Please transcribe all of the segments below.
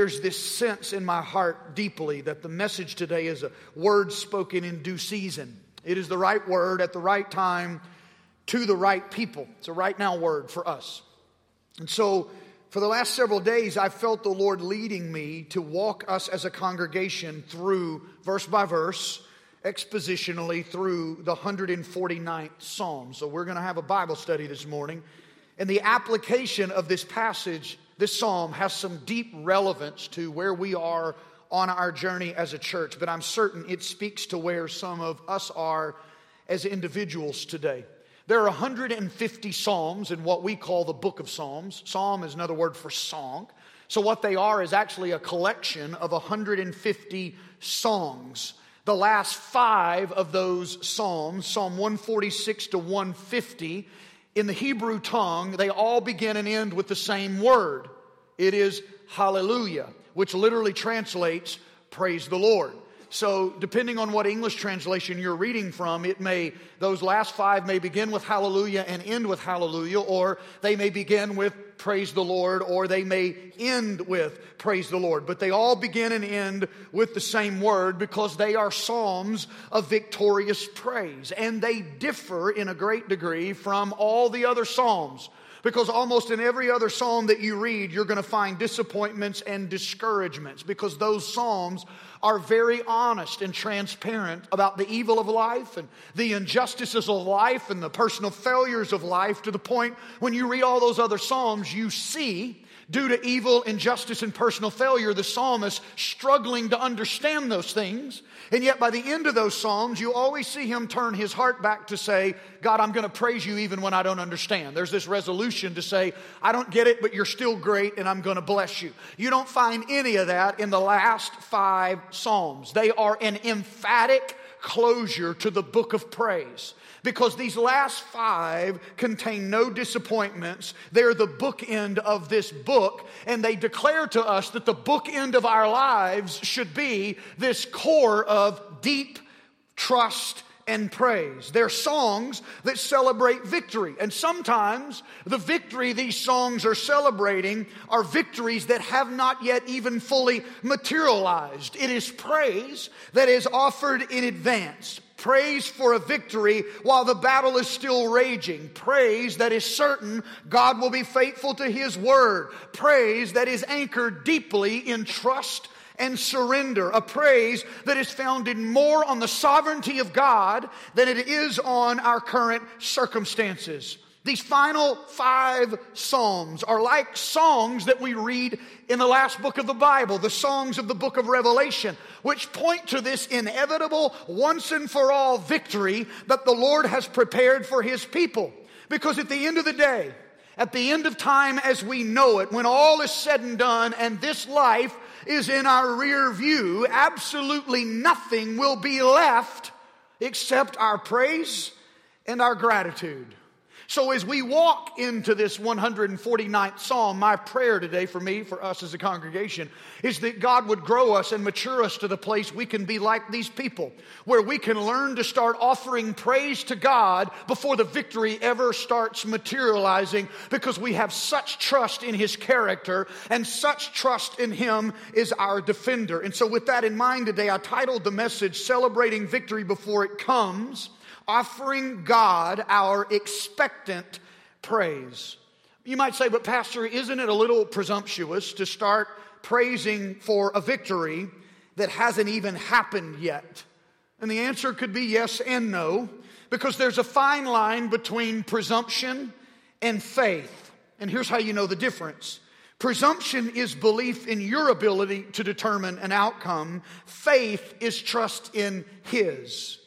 there's this sense in my heart deeply that the message today is a word spoken in due season. It is the right word at the right time to the right people. It's a right now word for us. And so, for the last several days, I've felt the Lord leading me to walk us as a congregation through verse by verse, expositionally through the 149th Psalm. So, we're going to have a Bible study this morning. And the application of this passage, this psalm, has some deep relevance to where we are on our journey as a church. But I'm certain it speaks to where some of us are as individuals today. There are 150 Psalms in what we call the book of Psalms. Psalm is another word for song. So, what they are is actually a collection of 150 songs. The last five of those Psalms, Psalm 146 to 150, in the Hebrew tongue, they all begin and end with the same word. It is hallelujah, which literally translates praise the Lord. So, depending on what English translation you're reading from, it may, those last five may begin with hallelujah and end with hallelujah, or they may begin with praise the Lord, or they may end with praise the Lord. But they all begin and end with the same word because they are psalms of victorious praise. And they differ in a great degree from all the other psalms. Because almost in every other psalm that you read, you're going to find disappointments and discouragements because those psalms are very honest and transparent about the evil of life and the injustices of life and the personal failures of life to the point when you read all those other Psalms, you see, due to evil, injustice, and personal failure, the psalmist struggling to understand those things and yet, by the end of those Psalms, you always see him turn his heart back to say, God, I'm going to praise you even when I don't understand. There's this resolution to say, I don't get it, but you're still great, and I'm going to bless you. You don't find any of that in the last five Psalms. They are an emphatic closure to the book of praise because these last five contain no disappointments. They're the bookend of this book, and they declare to us that the bookend of our lives should be this core of deep trust and praise. They're songs that celebrate victory. And sometimes the victory these songs are celebrating are victories that have not yet even fully materialized. It is praise that is offered in advance. Praise for a victory while the battle is still raging. Praise that is certain God will be faithful to His word. Praise that is anchored deeply in trust and surrender. A praise that is founded more on the sovereignty of God than it is on our current circumstances. These final five Psalms are like songs that we read in the last book of the Bible, the songs of the book of Revelation, which point to this inevitable once and for all victory that the Lord has prepared for his people. Because at the end of the day, at the end of time as we know it, when all is said and done and this life is in our rear view, absolutely nothing will be left except our praise and our gratitude. So, as we walk into this 149th Psalm, my prayer today for me, for us as a congregation, is that God would grow us and mature us to the place we can be like these people, where we can learn to start offering praise to God before the victory ever starts materializing, because we have such trust in His character and such trust in Him is our defender. And so, with that in mind today, I titled the message Celebrating Victory Before It Comes offering God our expectant praise. You might say, but Pastor, isn't it a little presumptuous to start praising for a victory that hasn't even happened yet? And the answer could be yes and no, because there's a fine line between presumption and faith. And here's how you know the difference. Presumption is belief in your ability to determine an outcome. Faith is trust in His.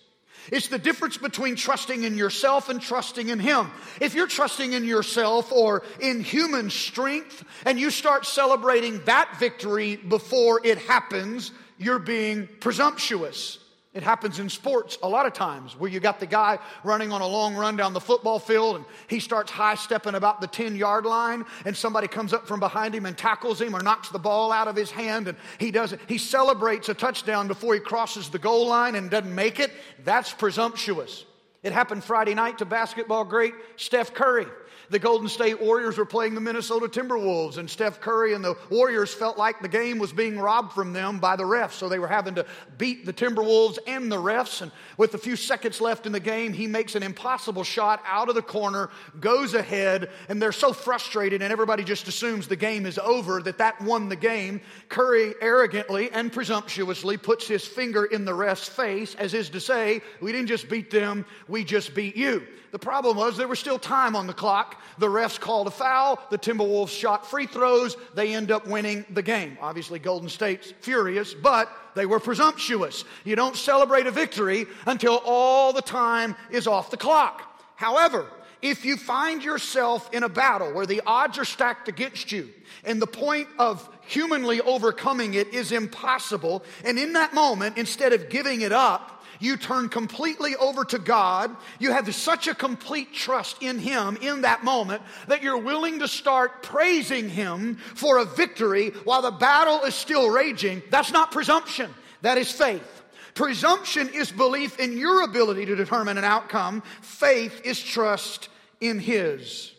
It's the difference between trusting in yourself and trusting in Him. If you're trusting in yourself or in human strength and you start celebrating that victory before it happens, you're being presumptuous. It happens in sports a lot of times where you got the guy running on a long run down the football field and he starts high stepping about the 10 yard line and somebody comes up from behind him and tackles him or knocks the ball out of his hand and he does it. He celebrates a touchdown before he crosses the goal line and doesn't make it. That's presumptuous. It happened Friday night to basketball great Steph Curry. The Golden State Warriors were playing the Minnesota Timberwolves, and Steph Curry and the Warriors felt like the game was being robbed from them by the refs. So they were having to beat the Timberwolves and the refs. And with a few seconds left in the game, he makes an impossible shot out of the corner, goes ahead, and they're so frustrated, and everybody just assumes the game is over that that won the game. Curry arrogantly and presumptuously puts his finger in the ref's face, as is to say, We didn't just beat them, we just beat you. The problem was there was still time on the clock. The refs called a foul. The Timberwolves shot free throws. They end up winning the game. Obviously, Golden State's furious, but they were presumptuous. You don't celebrate a victory until all the time is off the clock. However, if you find yourself in a battle where the odds are stacked against you and the point of humanly overcoming it is impossible, and in that moment, instead of giving it up, you turn completely over to God. You have such a complete trust in Him in that moment that you're willing to start praising Him for a victory while the battle is still raging. That's not presumption, that is faith. Presumption is belief in your ability to determine an outcome, faith is trust in His.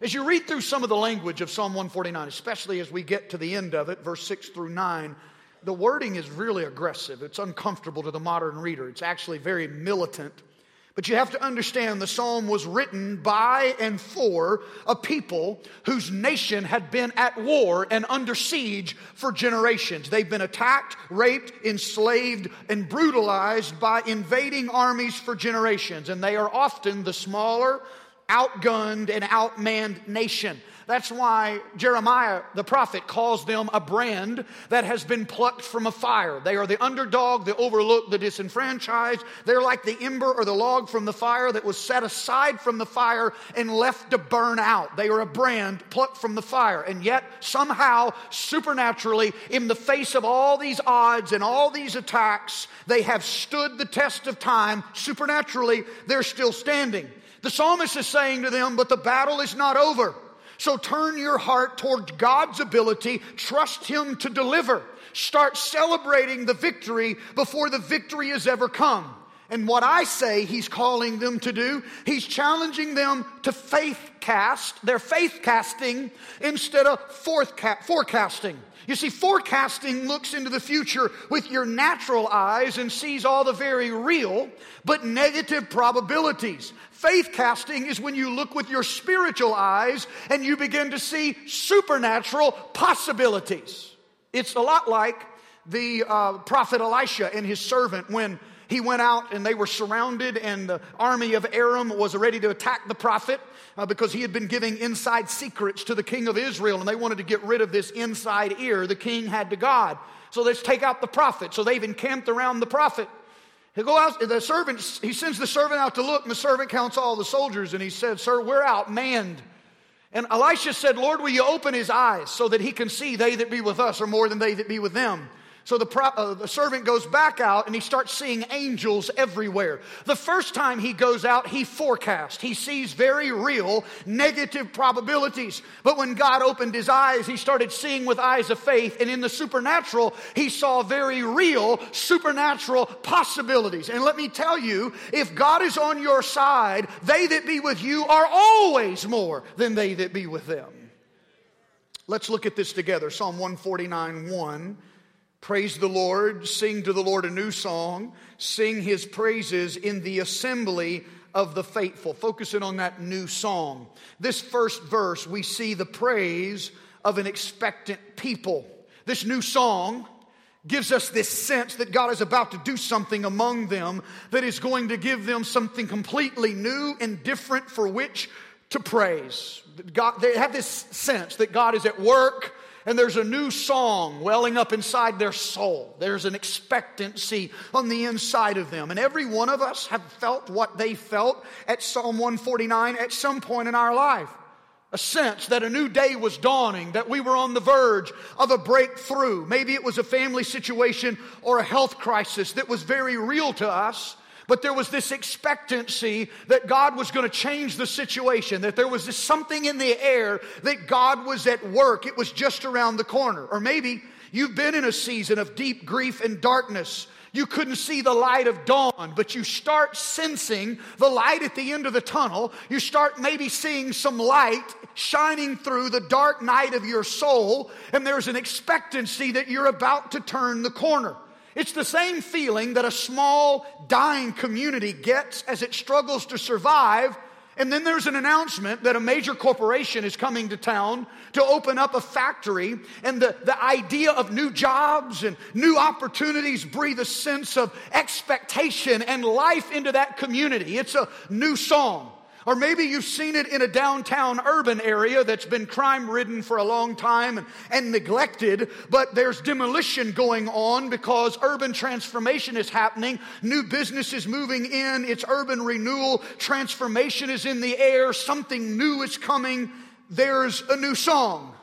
As you read through some of the language of Psalm 149, especially as we get to the end of it, verse 6 through 9, the wording is really aggressive. It's uncomfortable to the modern reader. It's actually very militant. But you have to understand the psalm was written by and for a people whose nation had been at war and under siege for generations. They've been attacked, raped, enslaved, and brutalized by invading armies for generations. And they are often the smaller, outgunned, and outmanned nation. That's why Jeremiah the prophet calls them a brand that has been plucked from a fire. They are the underdog, the overlooked, the disenfranchised. They're like the ember or the log from the fire that was set aside from the fire and left to burn out. They are a brand plucked from the fire. And yet, somehow, supernaturally, in the face of all these odds and all these attacks, they have stood the test of time. Supernaturally, they're still standing. The psalmist is saying to them, but the battle is not over. So turn your heart toward God's ability, trust Him to deliver. Start celebrating the victory before the victory has ever come. And what I say he's calling them to do, he's challenging them to faith cast, their faith casting instead of forecasting. You see, forecasting looks into the future with your natural eyes and sees all the very real but negative probabilities. Faith casting is when you look with your spiritual eyes and you begin to see supernatural possibilities. It's a lot like the uh, prophet Elisha and his servant when he went out and they were surrounded, and the army of Aram was ready to attack the prophet uh, because he had been giving inside secrets to the king of Israel, and they wanted to get rid of this inside ear the king had to God. So let's take out the prophet. So they've encamped around the prophet. He go out, the servant, he sends the servant out to look, and the servant counts all the soldiers, and he said, Sir, we're outmanned. And Elisha said, Lord, will you open his eyes so that he can see they that be with us are more than they that be with them? So the, pro, uh, the servant goes back out and he starts seeing angels everywhere. The first time he goes out, he forecasts. He sees very real negative probabilities. But when God opened his eyes, he started seeing with eyes of faith. And in the supernatural, he saw very real supernatural possibilities. And let me tell you, if God is on your side, they that be with you are always more than they that be with them. Let's look at this together. Psalm 149 1. Praise the Lord, sing to the Lord a new song, sing his praises in the assembly of the faithful. Focusing on that new song. This first verse, we see the praise of an expectant people. This new song gives us this sense that God is about to do something among them that is going to give them something completely new and different for which to praise. God, they have this sense that God is at work and there's a new song welling up inside their soul. There's an expectancy on the inside of them. And every one of us have felt what they felt at Psalm 149 at some point in our life. A sense that a new day was dawning, that we were on the verge of a breakthrough. Maybe it was a family situation or a health crisis that was very real to us. But there was this expectancy that God was going to change the situation, that there was this something in the air that God was at work. It was just around the corner. Or maybe you've been in a season of deep grief and darkness. You couldn't see the light of dawn, but you start sensing the light at the end of the tunnel. You start maybe seeing some light shining through the dark night of your soul, and there's an expectancy that you're about to turn the corner. It's the same feeling that a small, dying community gets as it struggles to survive and then there's an announcement that a major corporation is coming to town to open up a factory. And the, the idea of new jobs and new opportunities breathe a sense of expectation and life into that community. It's a new song. Or maybe you've seen it in a downtown urban area that's been crime ridden for a long time and, and, neglected, but there's demolition going on because urban transformation is happening. New business is moving in, it's urban renewal, transformation is in the air, something new is coming. There's a new song.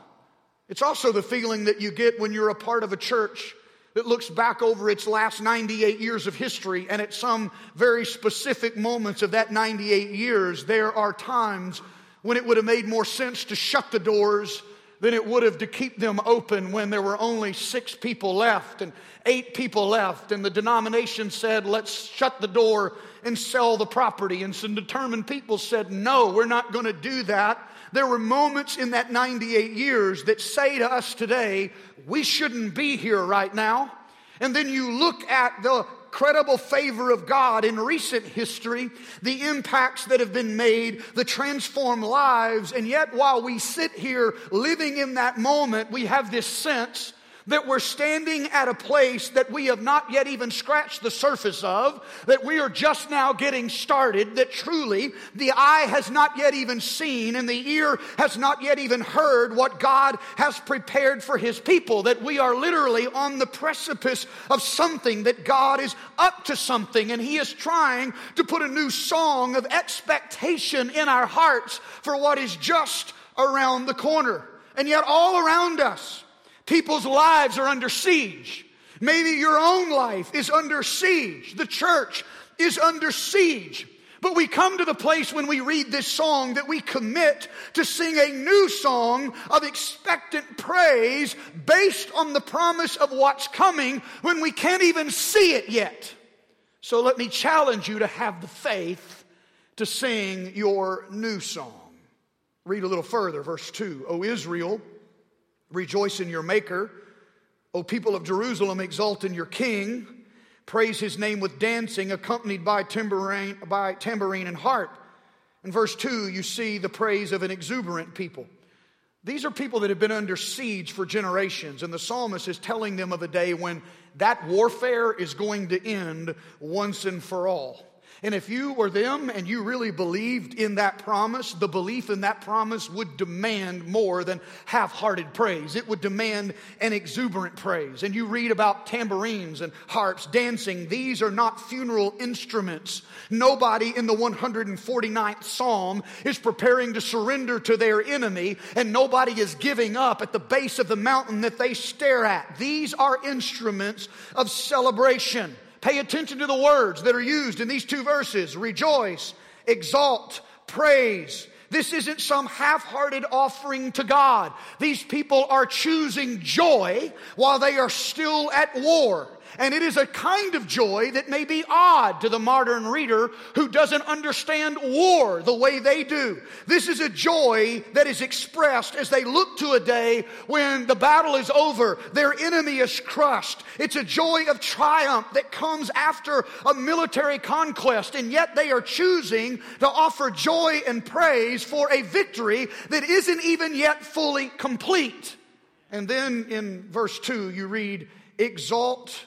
It's also the feeling that you get when you're a part of a church that looks back over its last 98 years of history, and at some very specific moments of that 98 years, there are times when it would have made more sense to shut the doors than it would have to keep them open when there were only six people left and eight people left, and the denomination said, Let's shut the door and sell the property. And some determined people said, No, we're not going to do that. There were moments in that 98 years that say to us today, we shouldn't be here right now. And then you look at the credible favor of God in recent history, the impacts that have been made, the transformed lives, and yet while we sit here living in that moment, we have this sense that we're standing at a place that we have not yet even scratched the surface of, that we are just now getting started, that truly the eye has not yet even seen and the ear has not yet even heard what God has prepared for His people, that we are literally on the precipice of something, that God is up to something and He is trying to put a new song of expectation in our hearts for what is just around the corner. And yet, all around us, People's lives are under siege. Maybe your own life is under siege. The church is under siege. But we come to the place when we read this song that we commit to sing a new song of expectant praise based on the promise of what's coming when we can't even see it yet. So let me challenge you to have the faith to sing your new song. Read a little further, verse 2. O Israel, Rejoice in your Maker. O people of Jerusalem, exult in your King. Praise his name with dancing, accompanied by tambourine, by tambourine and harp. In verse 2, you see the praise of an exuberant people. These are people that have been under siege for generations, and the psalmist is telling them of a day when that warfare is going to end once and for all. And if you were them and you really believed in that promise, the belief in that promise would demand more than half hearted praise. It would demand an exuberant praise. And you read about tambourines and harps, dancing. These are not funeral instruments. Nobody in the 149th Psalm is preparing to surrender to their enemy, and nobody is giving up at the base of the mountain that they stare at. These are instruments of celebration. Pay attention to the words that are used in these two verses rejoice, exalt, praise. This isn't some half hearted offering to God. These people are choosing joy while they are still at war. And it is a kind of joy that may be odd to the modern reader who doesn't understand war the way they do. This is a joy that is expressed as they look to a day when the battle is over, their enemy is crushed. It's a joy of triumph that comes after a military conquest, and yet they are choosing to offer joy and praise for a victory that isn't even yet fully complete. And then in verse 2, you read, Exalt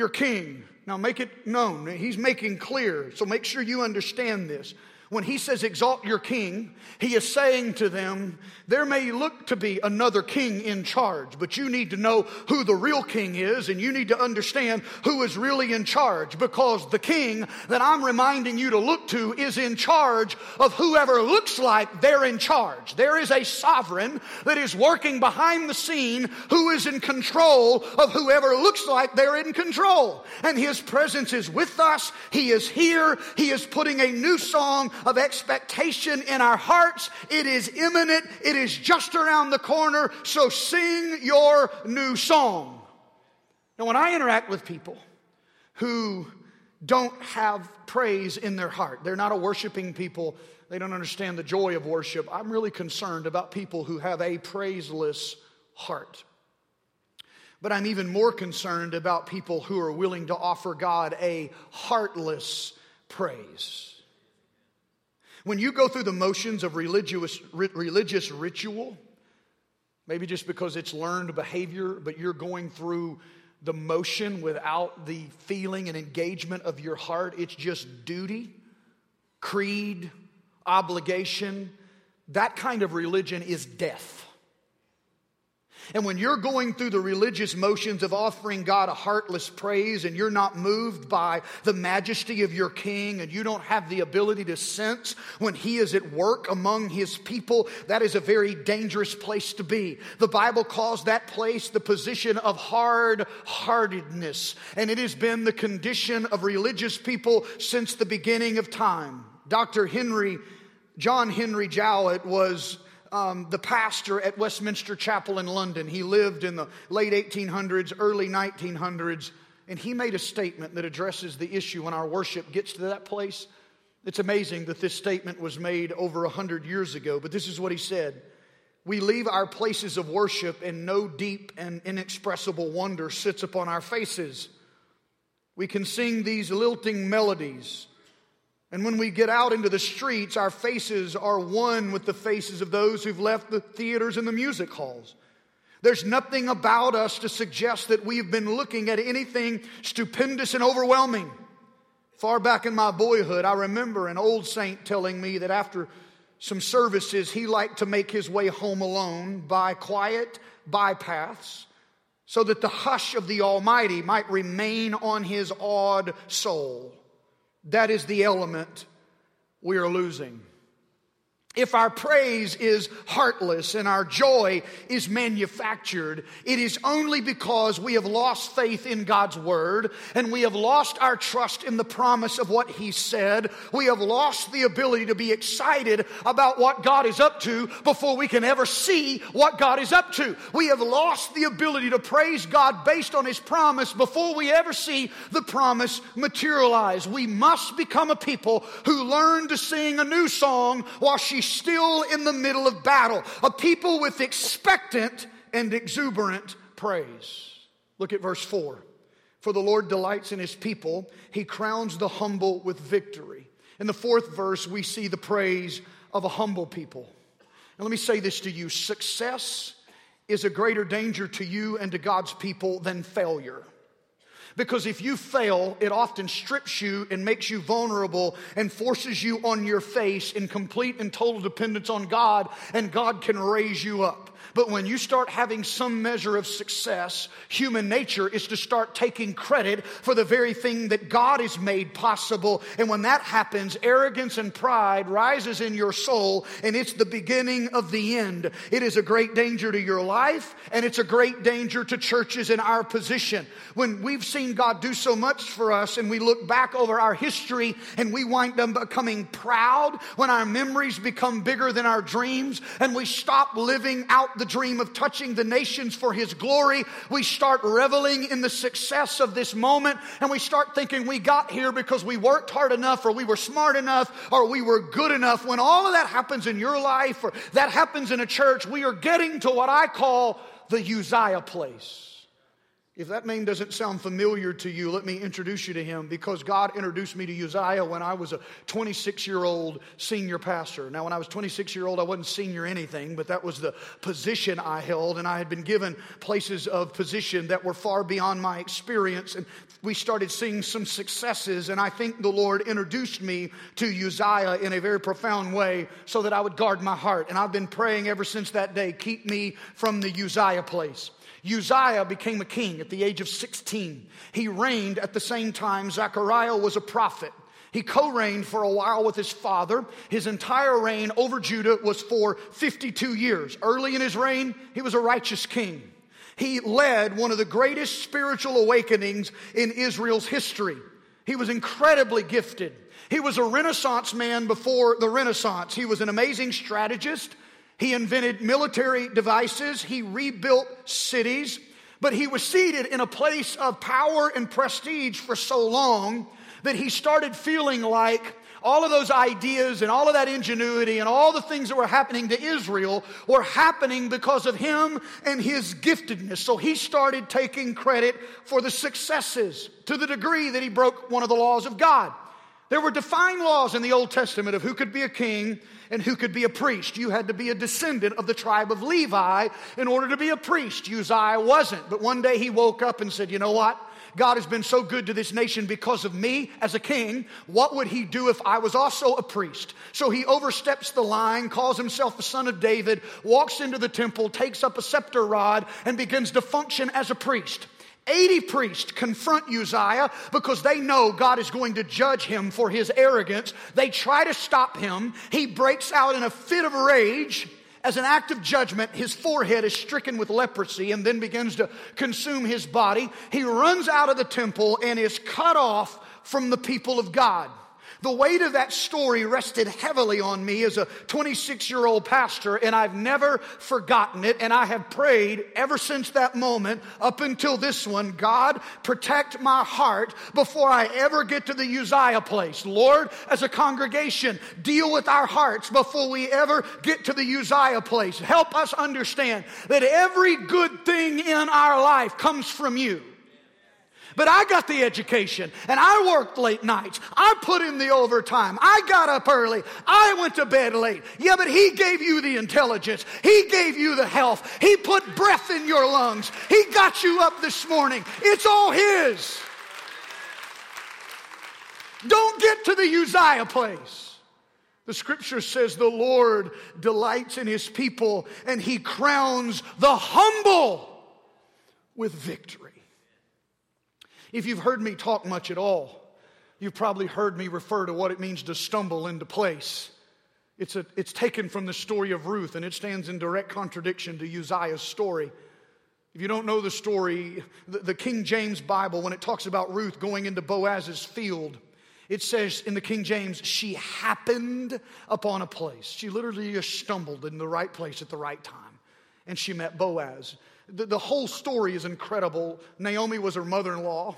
your king. Now make it known. He's making clear. So make sure you understand this. When he says, Exalt your king, he is saying to them, There may look to be another king in charge, but you need to know who the real king is, and you need to understand who is really in charge, because the king that I'm reminding you to look to is in charge of whoever looks like they're in charge. There is a sovereign that is working behind the scene who is in control of whoever looks like they're in control. And his presence is with us. He is here. He is putting a new song of expectation in our hearts. It is imminent, it is just around the corner. So sing your new song. Now, when I interact with people, who don't have praise in their heart. They're not a worshiping people. They don't understand the joy of worship. I'm really concerned about people who have a praiseless heart. But I'm even more concerned about people who are willing to offer God a heartless praise. When you go through the motions of religious, religious ritual, maybe just because it's learned behavior, but you're going through the motion without the feeling and engagement of your heart, it's just duty, creed, obligation. That kind of religion is death. And when you're going through the religious motions of offering God a heartless praise and you're not moved by the majesty of your king and you don't have the ability to sense when he is at work among his people, that is a very dangerous place to be. The Bible calls that place the position of hard heartedness. And it has been the condition of religious people since the beginning of time. Dr. Henry, John Henry Jowett was um, the pastor at Westminster Chapel in London. He lived in the late 1800s, early 1900s, and he made a statement that addresses the issue when our worship gets to that place. It's amazing that this statement was made over 100 years ago, but this is what he said. We leave our places of worship, and no deep and inexpressible wonder sits upon our faces. We can sing these lilting melodies and when we get out into the streets, our faces are one with the faces of those who've left the theaters and the music halls. There's nothing about us to suggest that we've been looking at anything stupendous and overwhelming. Far back in my boyhood, I remember an old saint telling me that after some services, he liked to make his way home alone by quiet bypaths so that the hush of the Almighty might remain on his awed soul. That is the element we are losing. If our praise is heartless and our joy is manufactured, it is only because we have lost faith in God's word and we have lost our trust in the promise of what He said. We have lost the ability to be excited about what God is up to before we can ever see what God is up to. We have lost the ability to praise God based on His promise before we ever see the promise materialize. We must become a people who learn to sing a new song while she still in the middle of battle, a people with expectant and exuberant praise. Look at verse 4. For the Lord delights in his people, he crowns the humble with victory. In the fourth verse, we see the praise of a humble people. And let me say this to you success is a greater danger to you and to God's people than failure. Because if you fail, it often strips you and makes you vulnerable and forces you on your face in complete and total dependence on God, and God can raise you up. But when you start having some measure of success, human nature is to start taking credit for the very thing that God has made possible. And when that happens, arrogance and pride rises in your soul, and it's the beginning of the end. It is a great danger to your life, and it's a great danger to churches in our position. When we've seen God do so much for us, and we look back over our history and we wind up becoming proud, when our memories become bigger than our dreams, and we stop living out the dream of touching the nations for His glory. We start reveling in the success of this moment and we start thinking we got here because we worked hard enough or we were smart enough or we were good enough. When all of that happens in your life or that happens in a church, we are getting to what I call the Uzziah place. If that name doesn't sound familiar to you, let me introduce you to him because God introduced me to Uzziah when I was a 26 year old senior pastor. Now, when I was 26 year old, I wasn't senior anything, but that was the position I held, and I had been given places of position that were far beyond my experience. And we started seeing some successes, and I think the Lord introduced me to Uzziah in a very profound way so that I would guard my heart. And I've been praying ever since that day keep me from the Uzziah place. Uzziah became a king at the age of 16. He reigned at the same time Zechariah was a prophet. He co reigned for a while with his father. His entire reign over Judah was for 52 years. Early in his reign, he was a righteous king. He led one of the greatest spiritual awakenings in Israel's history. He was incredibly gifted. He was a Renaissance man before the Renaissance. He was an amazing strategist. He invented military devices. He rebuilt cities. But he was seated in a place of power and prestige for so long that he started feeling like all of those ideas and all of that ingenuity and all the things that were happening to Israel were happening because of him and his giftedness. So he started taking credit for the successes to the degree that he broke one of the laws of God. There were defined laws in the Old Testament of who could be a king and who could be a priest. You had to be a descendant of the tribe of Levi in order to be a priest. Uzziah wasn't. But one day he woke up and said, You know what? God has been so good to this nation because of me as a king. What would he do if I was also a priest? So he oversteps the line, calls himself the son of David, walks into the temple, takes up a scepter rod, and begins to function as a priest. 80 priests confront Uzziah because they know God is going to judge him for his arrogance. They try to stop him. He breaks out in a fit of rage as an act of judgment, his forehead is stricken with leprosy and then begins to consume his body. He runs out of the temple and is cut off from the people of God. The weight of that story rested heavily on me as a 26 year old pastor, and I've never forgotten it. And I have prayed ever since that moment up until this one God, protect my heart before I ever get to the Uzziah place. Lord, as a congregation, deal with our hearts before we ever get to the Uzziah place. Help us understand that every good thing in our life comes from you. But I got the education and I worked late nights. I put in the overtime. I got up early. I went to bed late. Yeah, but He gave you the intelligence. He gave you the health. He put breath in your lungs. He got you up this morning. It's all His. Don't get to the Uzziah place. The scripture says the Lord delights in his people and he crowns the humble with victory. If you've heard me talk much at all, you've probably heard me refer to what it means to stumble into place. It's, a, it's taken from the story of Ruth, and it stands in direct contradiction to Uzziah's story. If you don't know the story, the, the King James Bible, when it talks about Ruth going into Boaz's field, it says in the King James, she happened upon a place. She literally just stumbled in the right place at the right time. And she met Boaz. The, the whole story is incredible. Naomi was her mother in law.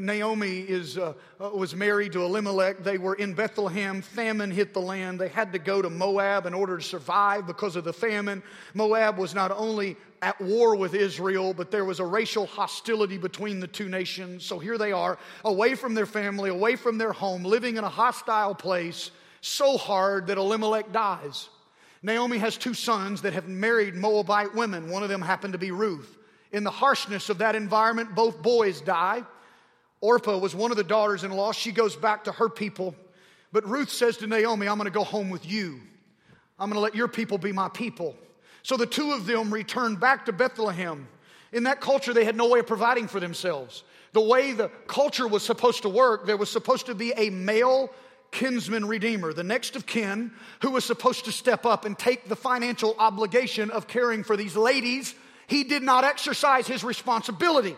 Naomi is, uh, uh, was married to Elimelech. They were in Bethlehem. Famine hit the land. They had to go to Moab in order to survive because of the famine. Moab was not only at war with Israel, but there was a racial hostility between the two nations. So here they are, away from their family, away from their home, living in a hostile place, so hard that Elimelech dies. Naomi has two sons that have married Moabite women. One of them happened to be Ruth. In the harshness of that environment, both boys die. Orpah was one of the daughters in law. She goes back to her people. But Ruth says to Naomi, I'm going to go home with you. I'm going to let your people be my people. So the two of them return back to Bethlehem. In that culture, they had no way of providing for themselves. The way the culture was supposed to work, there was supposed to be a male kinsman redeemer, the next of kin, who was supposed to step up and take the financial obligation of caring for these ladies. He did not exercise his responsibility,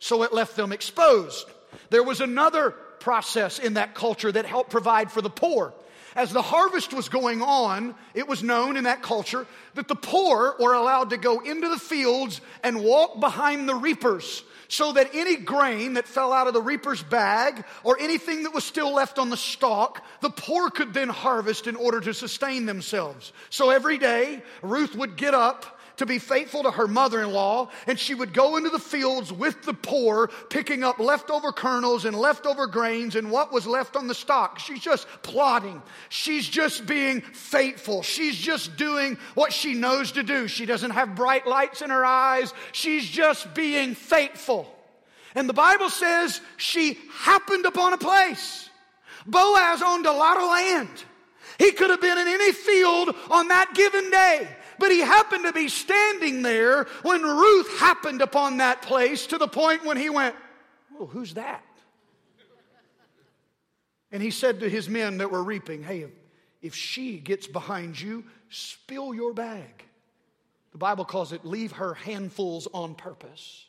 so it left them exposed. There was another process in that culture that helped provide for the poor. As the harvest was going on, it was known in that culture that the poor were allowed to go into the fields and walk behind the reapers so that any grain that fell out of the reaper's bag or anything that was still left on the stalk, the poor could then harvest in order to sustain themselves. So every day, Ruth would get up to be faithful to her mother in law, and she would go into the fields with the poor, picking up leftover kernels and leftover grains and what was left on the stalk. She's just plotting. She's just being faithful. She's just doing what she knows to do. She doesn't have bright lights in her eyes. She's just being faithful. And the Bible says she happened upon a place. Boaz owned a lot of land. He could have been in any field on that given day. But he happened to be standing there when Ruth happened upon that place to the point when he went, Oh, who's that? And he said to his men that were reaping, Hey, if she gets behind you, spill your bag. The Bible calls it leave her handfuls on purpose.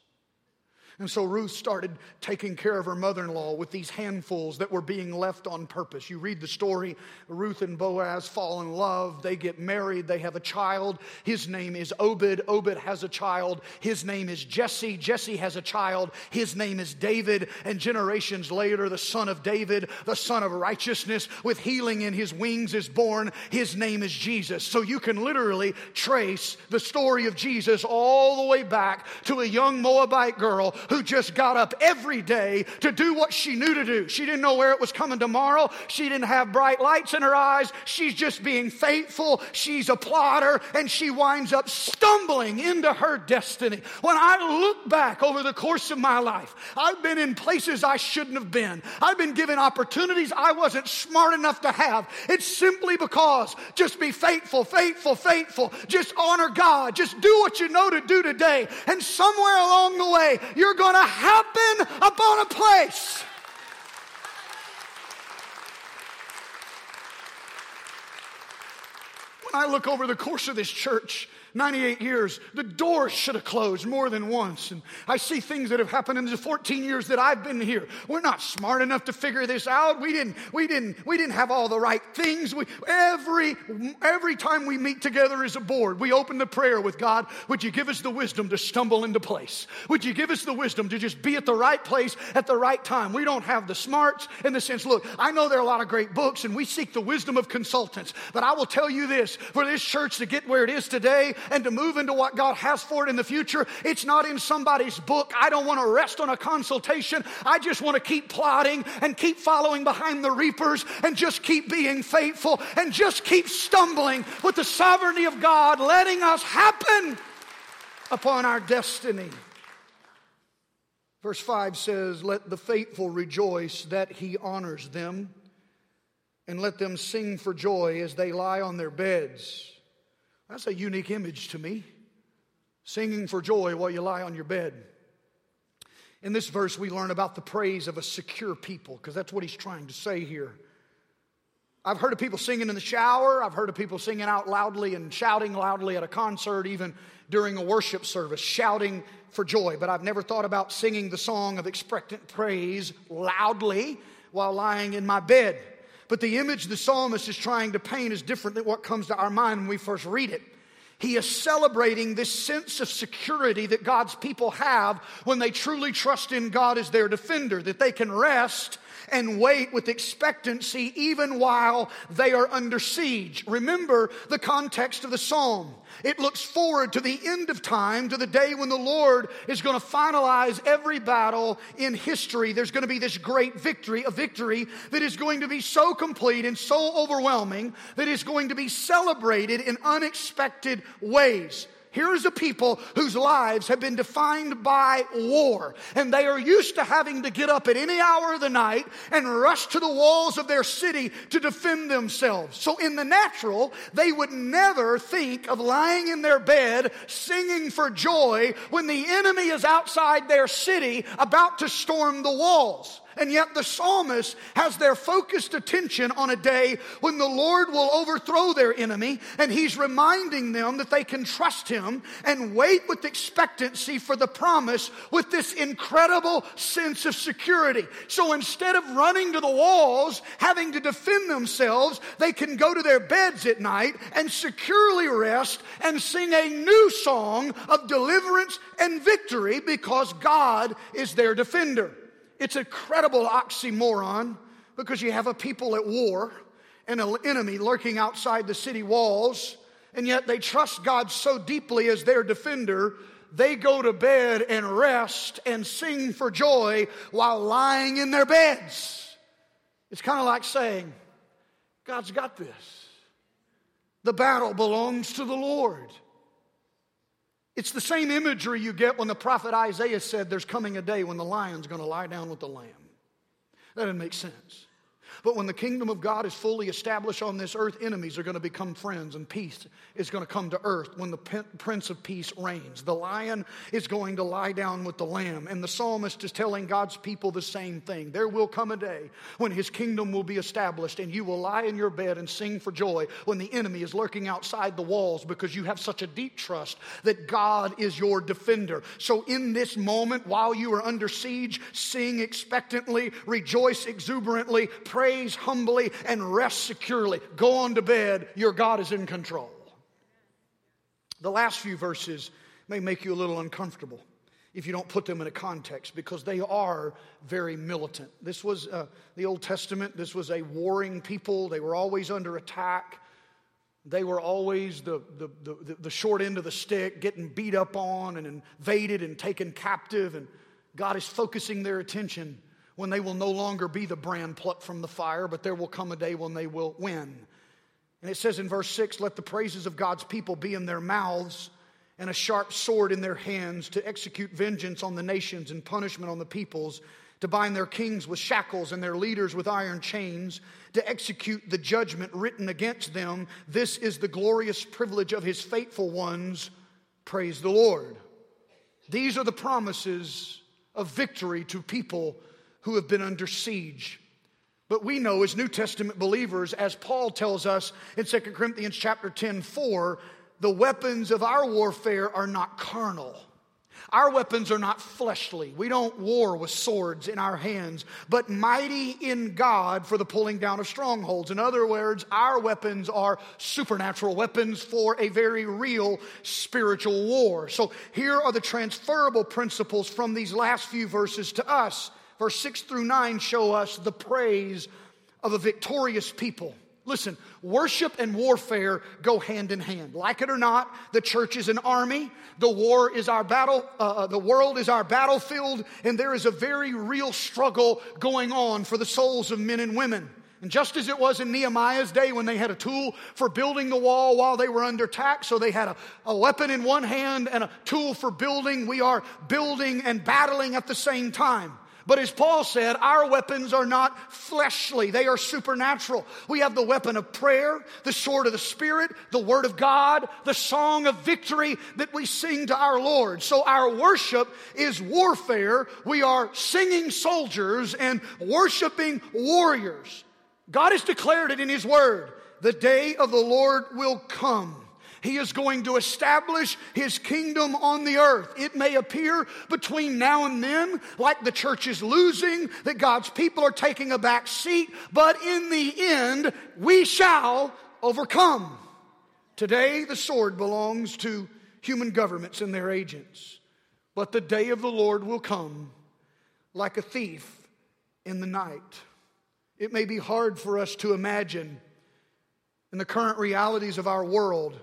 And so Ruth started taking care of her mother in law with these handfuls that were being left on purpose. You read the story Ruth and Boaz fall in love, they get married, they have a child. His name is Obed. Obed has a child. His name is Jesse. Jesse has a child. His name is David. And generations later, the son of David, the sun of righteousness, with healing in his wings, is born. His name is Jesus. So you can literally trace the story of Jesus all the way back to a young Moabite girl who just got up every day to do what she knew to do. She didn't know where it was coming tomorrow. She didn't have bright lights in her eyes. She's just being faithful. She's a plotter and she winds up stumbling into her destiny. When I look back over the course of my life, I've been in places I shouldn't have been. I've been given opportunities I wasn't smart enough to have. It's simply because just be faithful, faithful, faithful. Just honor God. Just do what you know to do today. And somewhere along the way, you're going to happen upon a place. When I look over the course of this church, 98 years, the doors should have closed more than once. And I see things that have happened in the 14 years that I've been here. We're not smart enough to figure this out. We didn't, we didn't, we didn't have all the right things. We, every, every time we meet together as a board, we open the prayer with God, would you give us the wisdom to stumble into place? Would you give us the wisdom to just be at the right place at the right time? We don't have the smarts in the sense, look, I know there are a lot of great books and we seek the wisdom of consultants, but I will tell you this, for this church to get where it is today, and to move into what God has for it in the future, it's not in somebody's book. I don't want to rest on a consultation. I just want to keep plotting and keep following behind the reapers and just keep being faithful and just keep stumbling with the sovereignty of God letting us happen upon our destiny. Verse 5 says, Let the faithful rejoice that he honors them, and let them sing for joy as they lie on their beds. That's a unique image to me. Singing for joy while you lie on your bed. In this verse, we learn about the praise of a secure people, because that's what he's trying to say here. I've heard of people singing in the shower. I've heard of people singing out loudly and shouting loudly at a concert, even during a worship service, shouting for joy. But I've never thought about singing the song of expectant praise loudly while lying in my bed. But the image the psalmist is trying to paint is different than what comes to our mind when we first read it. He is celebrating this sense of security that God's people have when they truly trust in God as their defender, that they can rest and wait with expectancy even while they are under siege. Remember the context of the psalm. It looks forward to the end of time, to the day when the Lord is going to finalize every battle in history. There's going to be this great victory, a victory that is going to be so complete and so overwhelming that is going to be celebrated in unexpected ways. Here's a people whose lives have been defined by war, and they are used to having to get up at any hour of the night and rush to the walls of their city to defend themselves. So, in the natural, they would never think of lying in their bed singing for joy when the enemy is outside their city about to storm the walls. And yet the psalmist has their focused attention on a day when the Lord will overthrow their enemy, and he's reminding them that they can trust him and wait with expectancy for the promise with this incredible sense of security. So instead of running to the walls, having to defend themselves, they can go to their beds at night and securely rest and sing a new song of deliverance and victory because God is their defender. It's a credible oxymoron because you have a people at war and an enemy lurking outside the city walls, and yet they trust God so deeply as their defender, they go to bed and rest and sing for joy while lying in their beds. It's kind of like saying, God's got this. The battle belongs to the Lord. It's the same imagery you get when the prophet Isaiah said there's coming a day when the lion's going to lie down with the lamb. That doesn't make sense. But when the kingdom of God is fully established on this earth, enemies are going to become friends and peace is going to come to earth when the Prince of Peace reigns. The lion is going to lie down with the lamb. And the psalmist is telling God's people the same thing. There will come a day when his kingdom will be established and you will lie in your bed and sing for joy when the enemy is lurking outside the walls because you have such a deep trust that God is your defender. So in this moment, while you are under siege, sing expectantly, rejoice exuberantly, praise humbly, and rest securely. Go on to bed. Your God is in control. The last few verses may make you a little uncomfortable if you don't put them in a context because they are very militant. This was uh, the Old Testament, this was a warring people, they were always under attack. They were always the, the, the, the, short end of the stick, getting beat up on and invaded and taken captive. And God is focusing their attention when they will no longer be the brand plucked from the fire, but there will come a day when they will win. And it says in verse 6 let the praises of God's people be in their mouths and a sharp sword in their hands to execute vengeance on the nations and punishment on the peoples, to bind their kings with shackles and their leaders with iron chains, to execute the judgment written against them. This is the glorious privilege of his faithful ones. Praise the Lord. These are the promises of victory to people who have been under siege. But we know as New Testament believers, as Paul tells us in 2 Corinthians chapter 10, 4, the weapons of our warfare are not carnal. Our weapons are not fleshly. We don't war with swords in our hands, but mighty in God for the pulling down of strongholds. In other words, our weapons are supernatural weapons for a very real spiritual war. So here are the transferable principles from these last few verses to us verse 6 through 9 show us the praise of a victorious people. Listen, worship and warfare go hand in hand. Like it or not, the church is an army. The war is our battle. Uh, uh, the world is our battlefield, and there is a very real struggle going on for the souls of men and women. And just as it was in Nehemiah's day when they had a tool for building the wall while they were under attack, so they had a, a weapon in one hand and a tool for building, we are building and battling at the same time. But as Paul said, our weapons are not fleshly, they are supernatural. We have the weapon of prayer, the sword of the Spirit, the word of God, the song of victory that we sing to our Lord. So our worship is warfare. We are singing soldiers and worshiping warriors. God has declared it in His word. The day of the Lord will come he is going to establish His kingdom on the earth. It may appear between now and then like the church is losing, that God's people are taking a back seat, but in the end, we shall overcome. Today, the sword belongs to human governments and their agents, but the day of the Lord will come like a thief in the night. It may be hard for us to imagine in the current realities of our world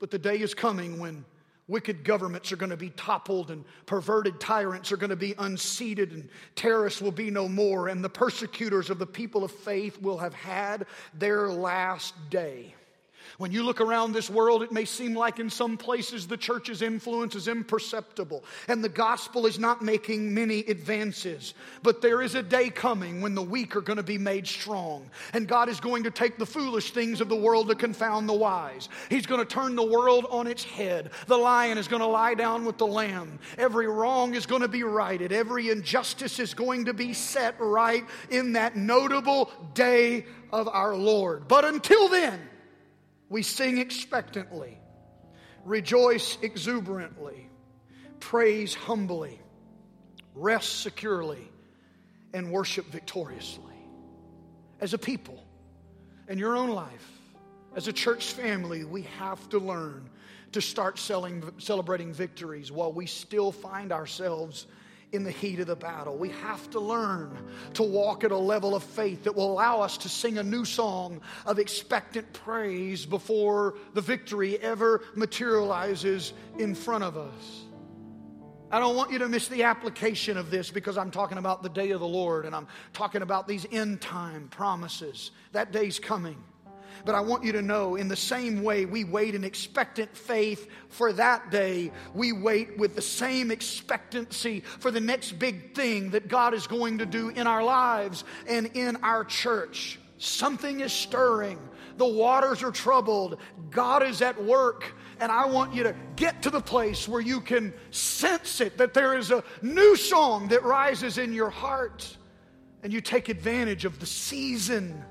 but the day is coming when wicked governments are going to be toppled and perverted tyrants are going to be unseated and terrorists will be no more and the persecutors of the people of faith will have had their last day. When you look around this world, it may seem like in some places the church's influence is imperceptible and the gospel is not making many advances. But there is a day coming when the weak are going to be made strong. And God is going to take the foolish things of the world to confound the wise. He's going to turn the world on its head. The lion is going to lie down with the lamb. Every wrong is going to be righted. Every injustice is going to be set right in that notable day of our Lord. But until then, we sing expectantly, rejoice exuberantly, praise humbly, rest securely, and worship victoriously. As a people, in your own life, as a church family, we have to learn to start selling, celebrating victories while we still find ourselves in the heat of the battle. We have to learn to walk at a level of faith that will allow us to sing a new song of expectant praise before the victory ever materializes in front of us. I don't want you to miss the application of this because I'm talking about the day of the Lord and I'm talking about these end time promises. That day's coming. But I want you to know, in the same way we wait in expectant faith for that day, we wait with the same expectancy for the next big thing that God is going to do in our lives and in our church. Something is stirring. The waters are troubled. God is at work. And I want you to get to the place where you can sense it that there is a new song that rises in your heart. And you take advantage of the season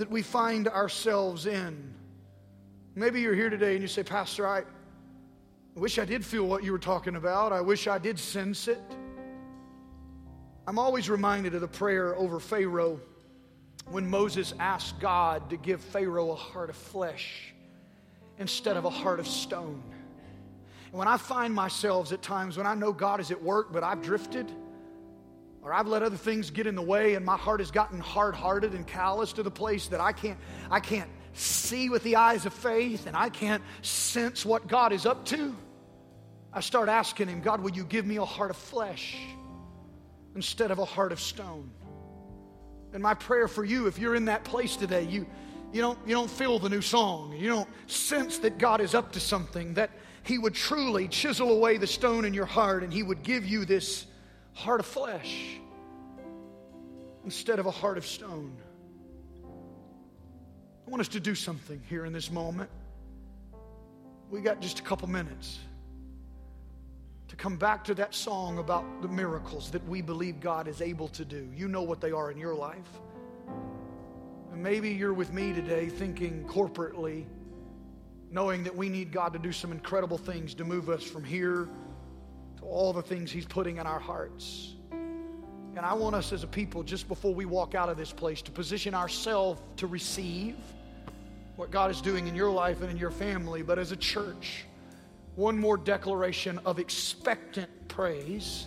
that we find ourselves in. Maybe you're here today and you say, Pastor, I, wish I did feel what you were talking about. I wish I did sense it. I'm always reminded of the prayer over Pharaoh when Moses asked God to give Pharaoh a heart of flesh instead of a heart of stone. And when I find myself at times when I know God is at work, but I've drifted, or I've let other things get in the way and my heart has gotten hard-hearted and callous to the place that I can't I can't see with the eyes of faith and I can't sense what God is up to. I start asking him, God, will you give me a heart of flesh instead of a heart of stone? And my prayer for you, if you're in that place today, you you don't you don't feel the new song. You don't sense that God is up to something, that He would truly chisel away the stone in your heart and He would give you this heart of flesh instead of a heart of stone. I want us to do something here in this moment. We got just a couple minutes to come back to that song about the miracles that we believe God is able to do. You know what they are in your life. And maybe you're with me today thinking corporately, knowing that we need God to do some incredible things to move us from here to all the things He's putting in our hearts. And I want us as a people, just before we walk out of this place, to position ourselves to receive what God is doing in your life and in your family. But as a church, one more declaration of expectant praise.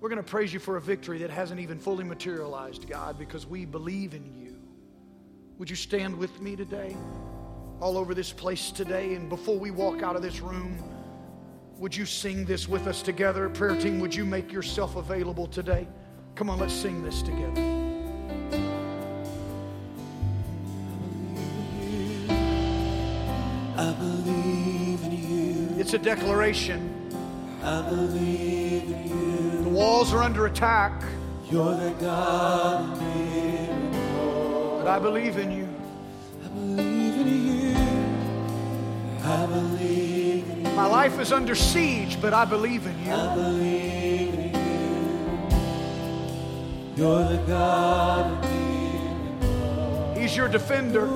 We're going to praise you for a victory that hasn't even fully materialized, God, because we believe in you. Would you stand with me today? All over this place today. And before we walk out of this room, would you sing this with us together? Prayer team, would you make yourself available today? Come on, let's sing this together. I believe in you. It's a declaration. I believe in you. The walls are under attack, You're the God but I believe in you. I believe in you. I believe in you. My life is under siege, but I believe in you. I believe in you. You're the God of. He's your defender.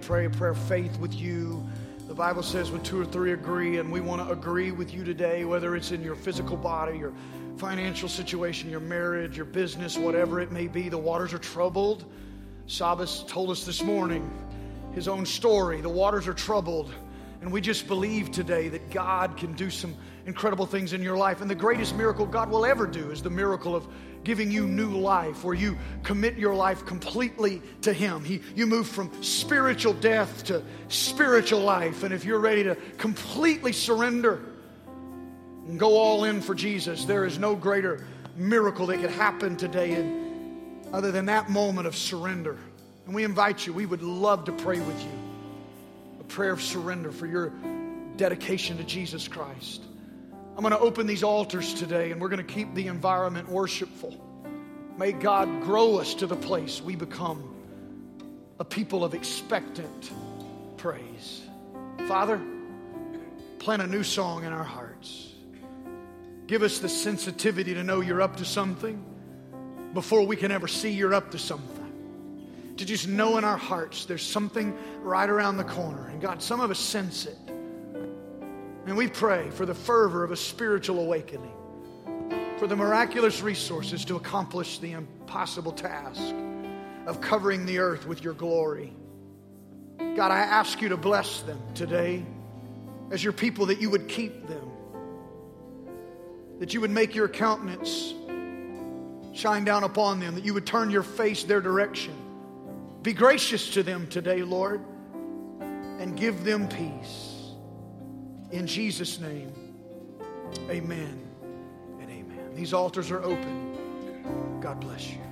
Pray a prayer of faith with you. The Bible says when two or three agree, and we want to agree with you today, whether it's in your physical body, your financial situation, your marriage, your business, whatever it may be. The waters are troubled. Sabas told us this morning his own story. The waters are troubled. And we just believe today that God can do some incredible things in your life. And the greatest miracle God will ever do is the miracle of giving you new life, where you commit your life completely to Him. He, you move from spiritual death to spiritual life. And if you're ready to completely surrender and go all in for Jesus, there is no greater miracle that could happen today in, other than that moment of surrender. And we invite you, we would love to pray with you a prayer of surrender for your dedication to Jesus Christ. I'm going to open these altars today and we're going to keep the environment worshipful. May God grow us to the place we become a people of expectant praise. Father, plant a new song in our hearts. Give us the sensitivity to know you're up to something before we can ever see you're up to something. To just know in our hearts there's something right around the corner. And God, some of us sense it. And we pray for the fervor of a spiritual awakening, for the miraculous resources to accomplish the impossible task of covering the earth with your glory. God, I ask you to bless them today as your people, that you would keep them, that you would make your countenance shine down upon them, that you would turn your face their direction. Be gracious to them today, Lord, and give them peace. In Jesus' name, amen and amen. These altars are open. God bless you.